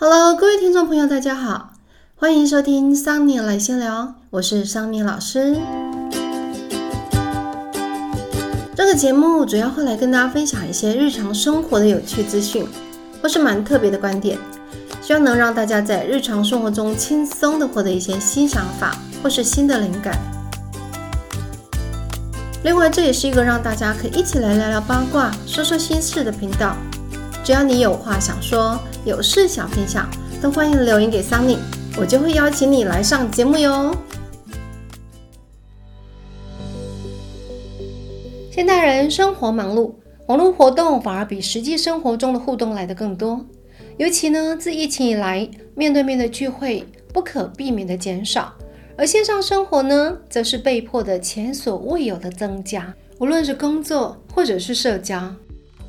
Hello，各位听众朋友，大家好，欢迎收听桑尼来闲聊，我是桑尼老师。这个节目主要会来跟大家分享一些日常生活的有趣资讯，或是蛮特别的观点，希望能让大家在日常生活中轻松的获得一些新想法或是新的灵感。另外，这也是一个让大家可以一起来聊聊八卦、说说心事的频道。只要你有话想说，有事想分享，都欢迎留言给 Sunny，我就会邀请你来上节目哟。现代人生活忙碌，网络活动反而比实际生活中的互动来得更多。尤其呢，自疫情以来，面对面的聚会不可避免的减少，而线上生活呢，则是被迫的前所未有的增加。无论是工作或者是社交。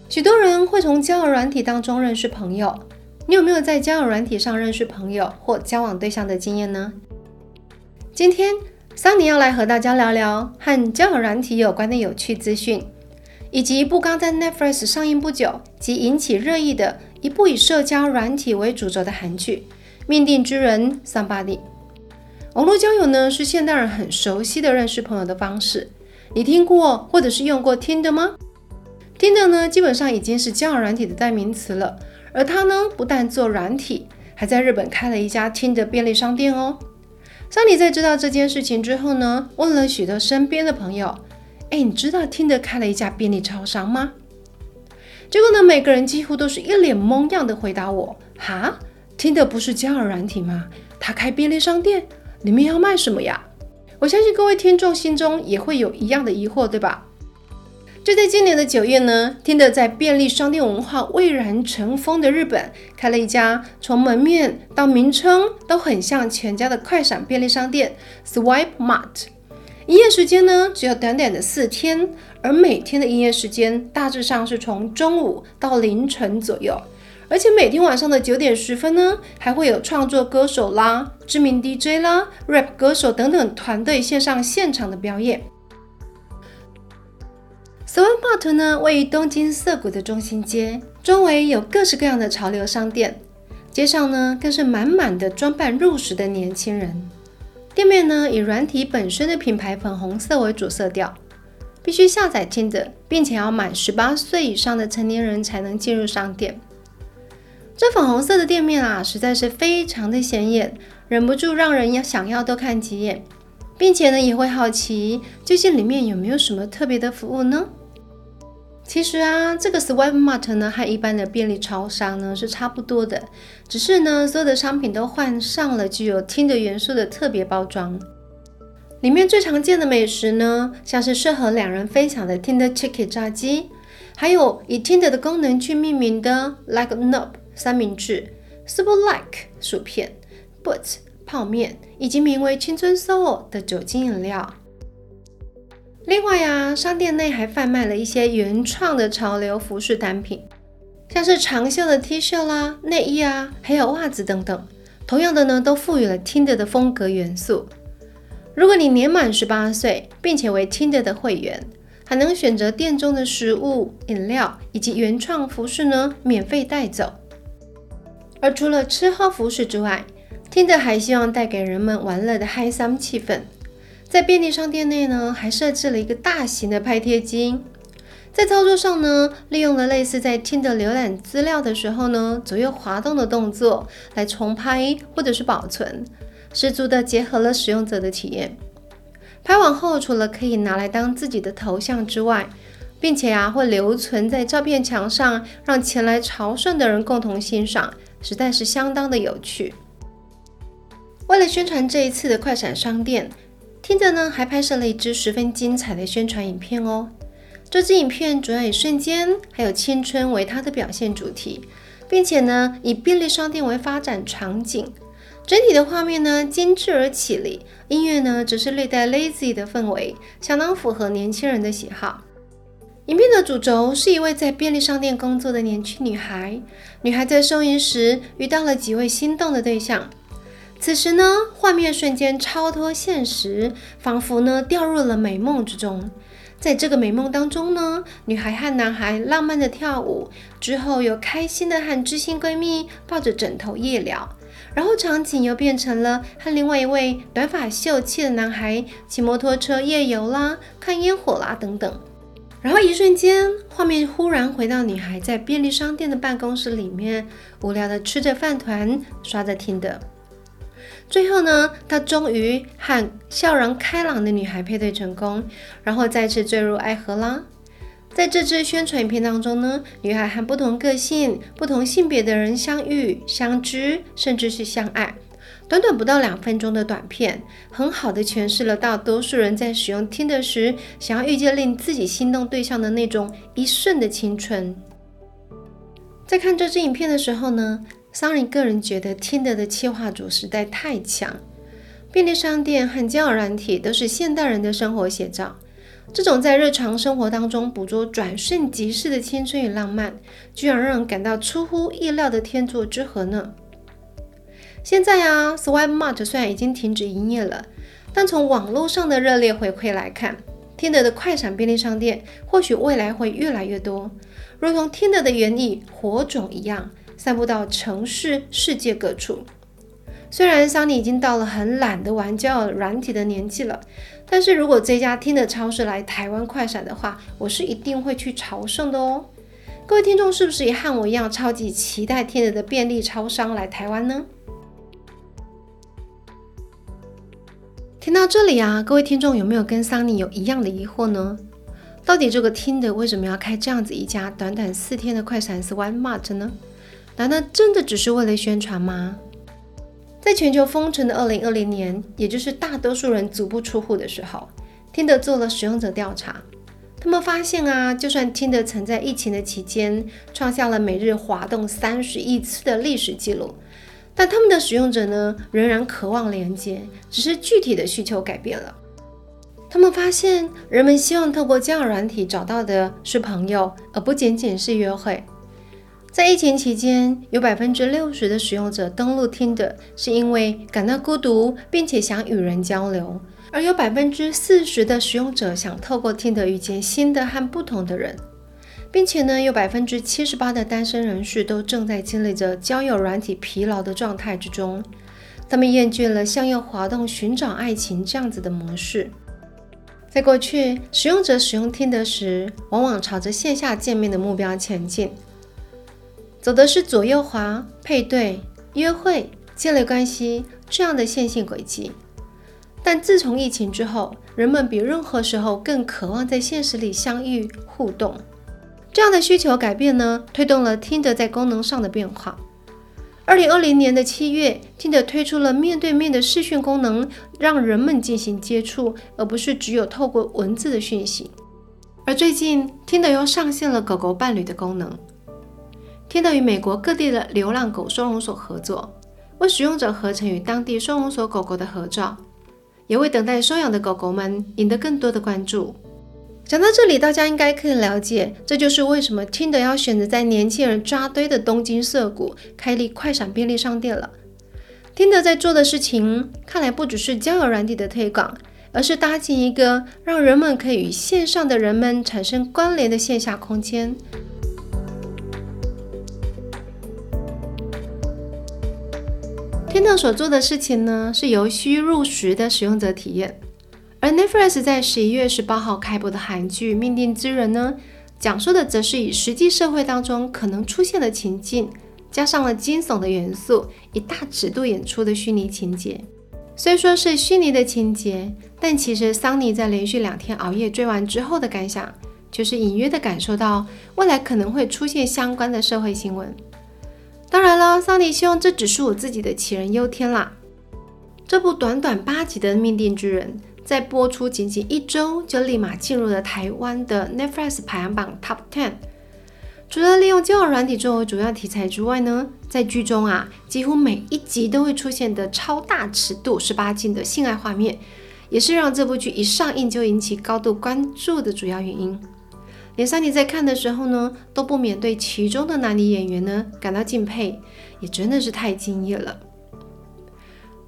许多人会从交友软体当中认识朋友，你有没有在交友软体上认识朋友或交往对象的经验呢？今天桑尼要来和大家聊聊和交友软体有关的有趣资讯，以及一部刚在 Netflix 上映不久即引起热议的一部以社交软体为主轴的韩剧《命定之人》Somebody。网络交友呢是现代人很熟悉的认识朋友的方式，你听过或者是用过 Tinder 吗？Tinder 呢，基本上已经是交友软体的代名词了。而它呢，不但做软体，还在日本开了一家 Tinder 便利商店哦。桑尼在知道这件事情之后呢，问了许多身边的朋友：“哎，你知道 Tinder 开了一家便利超商吗？”结果呢，每个人几乎都是一脸懵样的回答我：“哈，Tinder 不是交友软体吗？他开便利商店，里面要卖什么呀？”我相信各位听众心中也会有一样的疑惑，对吧？就在今年的九月呢，听得在便利商店文化蔚然成风的日本，开了一家从门面到名称都很像全家的快闪便利商店 Swipe Mart。营业时间呢只有短短的四天，而每天的营业时间大致上是从中午到凌晨左右，而且每天晚上的九点十分呢，还会有创作歌手啦、知名 DJ 啦、rap 歌手等等团队线上现场的表演。Swipe Mart 呢，位于东京涩谷的中心街，周围有各式各样的潮流商店，街上呢更是满满的装扮入时的年轻人。店面呢以软体本身的品牌粉红色为主色调，必须下载 Tinder，并且要满十八岁以上的成年人才能进入商店。这粉红色的店面啊，实在是非常的显眼，忍不住让人要想要多看几眼，并且呢也会好奇，究竟里面有没有什么特别的服务呢？其实啊，这个 Swipe Mart 呢和一般的便利超商呢是差不多的，只是呢所有的商品都换上了具有 Tinder 元素的特别包装。里面最常见的美食呢，像是适合两人分享的 Tinder Chicken 炸鸡，还有以 Tinder 的功能去命名的 Like Nope 三明治、Super Like 薯片、Buts 泡面，以及名为青春 Soul 的酒精饮料。另外呀，商店内还贩卖了一些原创的潮流服饰单品，像是长袖的 T 恤啦、内衣啊，还有袜子等等。同样的呢，都赋予了 Tinder 的风格元素。如果你年满十八岁，并且为 Tinder 的会员，还能选择店中的食物、饮料以及原创服饰呢，免费带走。而除了吃喝服饰之外，Tinder 还希望带给人们玩乐的嗨桑气氛。在便利商店内呢，还设置了一个大型的拍贴机，在操作上呢，利用了类似在 Tinder 浏览资料的时候呢，左右滑动的动作来重拍或者是保存，十足的结合了使用者的体验。拍完后，除了可以拿来当自己的头像之外，并且啊会留存在照片墙上，让前来朝圣的人共同欣赏，实在是相当的有趣。为了宣传这一次的快闪商店。听着呢，还拍摄了一支十分精彩的宣传影片哦。这支影片主要以瞬间还有青春为它的表现主题，并且呢以便利商店为发展场景。整体的画面呢精致而绮丽，音乐呢则是略带 lazy 的氛围，相当符合年轻人的喜好。影片的主轴是一位在便利商店工作的年轻女孩，女孩在收银时遇到了几位心动的对象。此时呢，画面瞬间超脱现实，仿佛呢掉入了美梦之中。在这个美梦当中呢，女孩和男孩浪漫的跳舞，之后又开心的和知心闺蜜抱着枕头夜聊，然后场景又变成了和另外一位短发秀气的男孩骑摩托车夜游啦、看烟火啦等等。然后一瞬间，画面忽然回到女孩在便利商店的办公室里面，无聊的吃着饭团，刷着听的。最后呢，她终于和笑容开朗的女孩配对成功，然后再次坠入爱河啦。在这支宣传影片当中呢，女孩和不同个性、不同性别的人相遇、相知，甚至是相爱。短短不到两分钟的短片，很好的诠释了大多数人在使用听的时，想要遇见令自己心动对象的那种一瞬的青春。在看这支影片的时候呢，桑尼个人觉得 Tinder 的企划组实在太强。便利商店和交友软体都是现代人的生活写照，这种在日常生活当中捕捉转瞬即逝的青春与浪漫，居然让人感到出乎意料的天作之合呢。现在啊，Swipe Mart 虽然已经停止营业了，但从网络上的热烈回馈来看，，Tinder 的快闪便利商店或许未来会越来越多，如同 Tinder 的原意火种一样，散布到城市世界各处。虽然桑尼已经到了很懒得玩交友软体的年纪了，但是如果这家听的超市来台湾快闪的话，我是一定会去朝圣的哦。各位听众是不是也和我一样超级期待听得的便利超商来台湾呢？听到这里啊，各位听众有没有跟桑尼有一样的疑惑呢？到底这个听的为什么要开这样子一家短短四天的快闪 One Mart 呢？难道真的只是为了宣传吗？在全球封城的二零二零年，也就是大多数人足不出户的时候，听的做了使用者调查，他们发现啊，就算听的曾在疫情的期间创下了每日滑动三十亿次的历史记录。但他们的使用者呢，仍然渴望连接，只是具体的需求改变了。他们发现，人们希望透过交友软体找到的是朋友，而不仅仅是约会。在疫情期间，有百分之六十的使用者登录听的是因为感到孤独，并且想与人交流；而有百分之四十的使用者想透过听的遇见新的和不同的人。并且呢，有百分之七十八的单身人士都正在经历着交友软体疲劳的状态之中。他们厌倦了向右滑动寻找爱情这样子的模式。在过去，使用者使用听得时，往往朝着线下见面的目标前进，走的是左右滑、配对、约会、建立关系这样的线性轨迹。但自从疫情之后，人们比任何时候更渴望在现实里相遇互动。这样的需求改变呢，推动了听得在功能上的变化。二零二零年的七月，听得推出了面对面的视讯功能，让人们进行接触，而不是只有透过文字的讯息。而最近，听得又上线了狗狗伴侣的功能。听得与美国各地的流浪狗收容所合作，为使用者合成与当地收容所狗狗的合照，也为等待收养的狗狗们赢得更多的关注。讲到这里，大家应该可以了解，这就是为什么听的要选择在年轻人扎堆的东京涩谷开立快闪便利商店了。听的在做的事情，看来不只是交友软体的推广，而是搭建一个让人们可以与线上的人们产生关联的线下空间。听的所做的事情呢，是由虚入实的使用者体验。而 Netflix 在十一月十八号开播的韩剧《命定之人》呢，讲述的则是以实际社会当中可能出现的情境，加上了惊悚的元素，以大尺度演出的虚拟情节。虽说是虚拟的情节，但其实桑尼在连续两天熬夜追完之后的感想，就是隐约的感受到未来可能会出现相关的社会新闻。当然了，桑尼希望这只是我自己的杞人忧天啦。这部短短八集的《命定之人》。在播出仅仅一周，就立马进入了台湾的 Netflix 排行榜 Top Ten。除了利用交友软体作为主要题材之外呢，在剧中啊，几乎每一集都会出现的超大尺度十八禁的性爱画面，也是让这部剧一上映就引起高度关注的主要原因。连三妮在看的时候呢，都不免对其中的男女演员呢感到敬佩，也真的是太敬业了。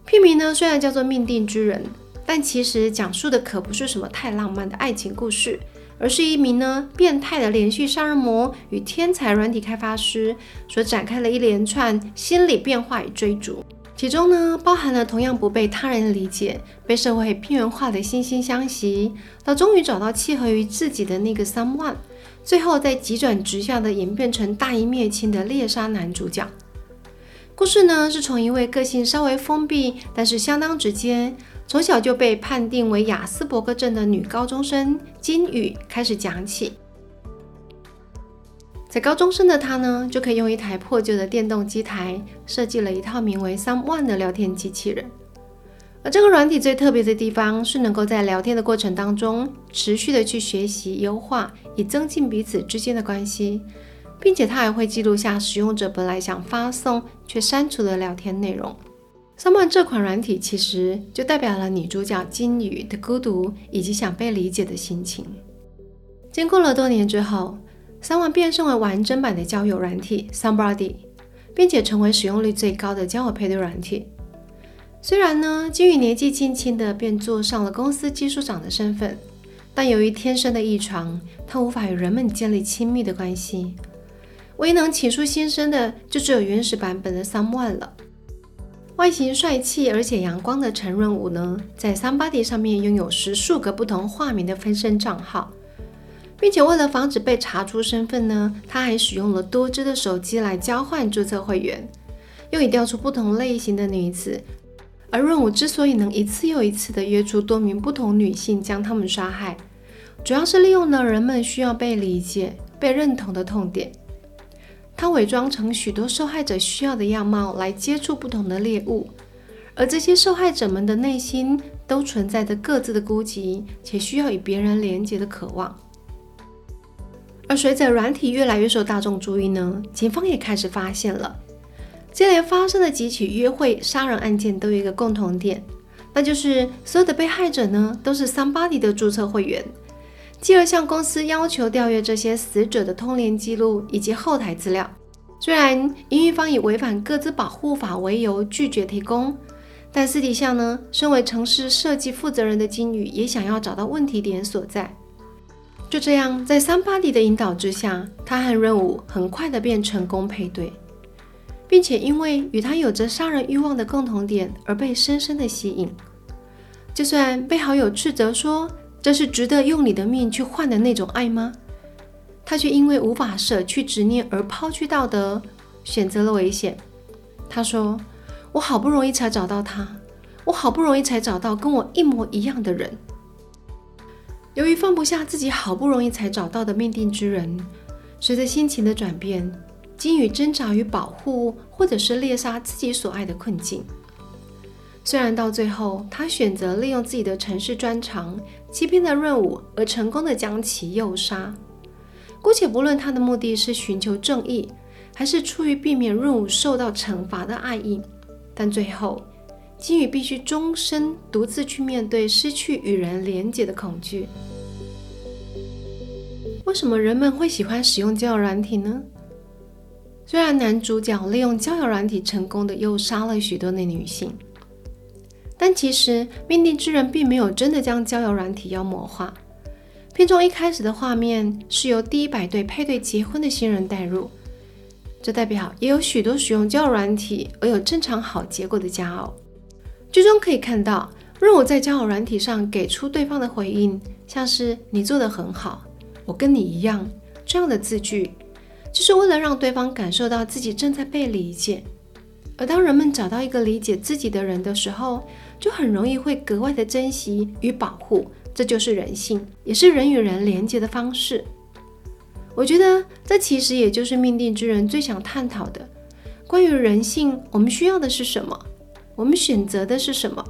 片名呢虽然叫做《命定之人》。但其实讲述的可不是什么太浪漫的爱情故事，而是一名呢变态的连续杀人魔与天才软体开发师所展开了一连串心理变化与追逐，其中呢包含了同样不被他人理解、被社会边缘化的惺惺相惜，到终于找到契合于自己的那个 someone，最后再急转直下的演变成大义灭亲的猎杀男主角。故事呢是从一位个性稍微封闭，但是相当直接，从小就被判定为雅斯伯格症的女高中生金宇开始讲起。在高中生的他呢，就可以用一台破旧的电动机台设计了一套名为 Someone 的聊天机器人。而这个软体最特别的地方是能够在聊天的过程当中持续的去学习优化，以增进彼此之间的关系。并且它还会记录下使用者本来想发送却删除的聊天内容。“Someone” 这款软体其实就代表了女主角金宇的孤独以及想被理解的心情。经过了多年之后，三万变身为完整版的交友软体 Somebody，并且成为使用率最高的交友配对软体。虽然呢，金宇年纪轻轻的便坐上了公司技术长的身份，但由于天生的异常，他无法与人们建立亲密的关系。唯一能起诉新生的，就只有原始版本的 Someone 了。外形帅气而且阳光的陈润武呢，在 Somebody 上面拥有十数个不同化名的分身账号，并且为了防止被查出身份呢，他还使用了多只的手机来交换注册会员，用以调出不同类型的女子。而润武之所以能一次又一次的约出多名不同女性将她们杀害，主要是利用了人们需要被理解、被认同的痛点。他伪装成许多受害者需要的样貌来接触不同的猎物，而这些受害者们的内心都存在着各自的孤寂且需要与别人连结的渴望。而随着软体越来越受大众注意呢，警方也开始发现了，接连发生的几起约会杀人案件都有一个共同点，那就是所有的被害者呢都是 Somebody 的注册会员。继而向公司要求调阅这些死者的通联记录以及后台资料。虽然营运方以违反各自保护法为由拒绝提供，但私底下呢，身为城市设计负责人的金宇也想要找到问题点所在。就这样，在三八迪的引导之下，他和任务很快的便成功配对，并且因为与他有着杀人欲望的共同点而被深深的吸引。就算被好友斥责说，这是值得用你的命去换的那种爱吗？他却因为无法舍去执念而抛去道德，选择了危险。他说：“我好不容易才找到他，我好不容易才找到跟我一模一样的人。”由于放不下自己好不容易才找到的命定之人，随着心情的转变，金宇挣扎于保护或者是猎杀自己所爱的困境。虽然到最后，他选择利用自己的城市专长欺骗了润武，而成功的将其诱杀。姑且不论他的目的是寻求正义，还是出于避免润武受到惩罚的爱意，但最后金宇必须终身独自去面对失去与人连结的恐惧。为什么人们会喜欢使用交友软体呢？虽然男主角利用交友软体成功的诱杀了许多的女性。但其实命定之人并没有真的将交友软体妖魔化。片中一开始的画面是由第一百对配对结婚的新人带入，这代表也有许多使用交友软体而有正常好结果的佳偶。剧中可以看到，若我在交友软体上给出对方的回应，像是“你做的很好，我跟你一样”这样的字句，就是为了让对方感受到自己正在被理解。而当人们找到一个理解自己的人的时候，就很容易会格外的珍惜与保护，这就是人性，也是人与人连接的方式。我觉得这其实也就是命定之人最想探讨的，关于人性，我们需要的是什么？我们选择的是什么？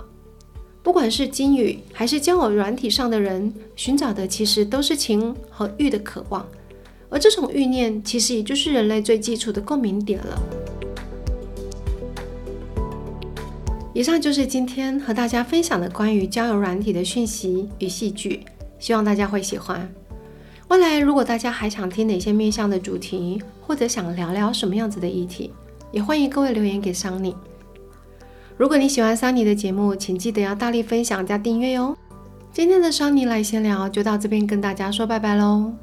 不管是金鱼还是交友软体上的人，寻找的其实都是情和欲的渴望，而这种欲念其实也就是人类最基础的共鸣点了。以上就是今天和大家分享的关于交友软体的讯息与戏剧，希望大家会喜欢。未来如果大家还想听哪些面向的主题，或者想聊聊什么样子的议题，也欢迎各位留言给桑尼。如果你喜欢桑尼的节目，请记得要大力分享加订阅哟。今天的桑尼来闲聊就到这边跟大家说拜拜喽。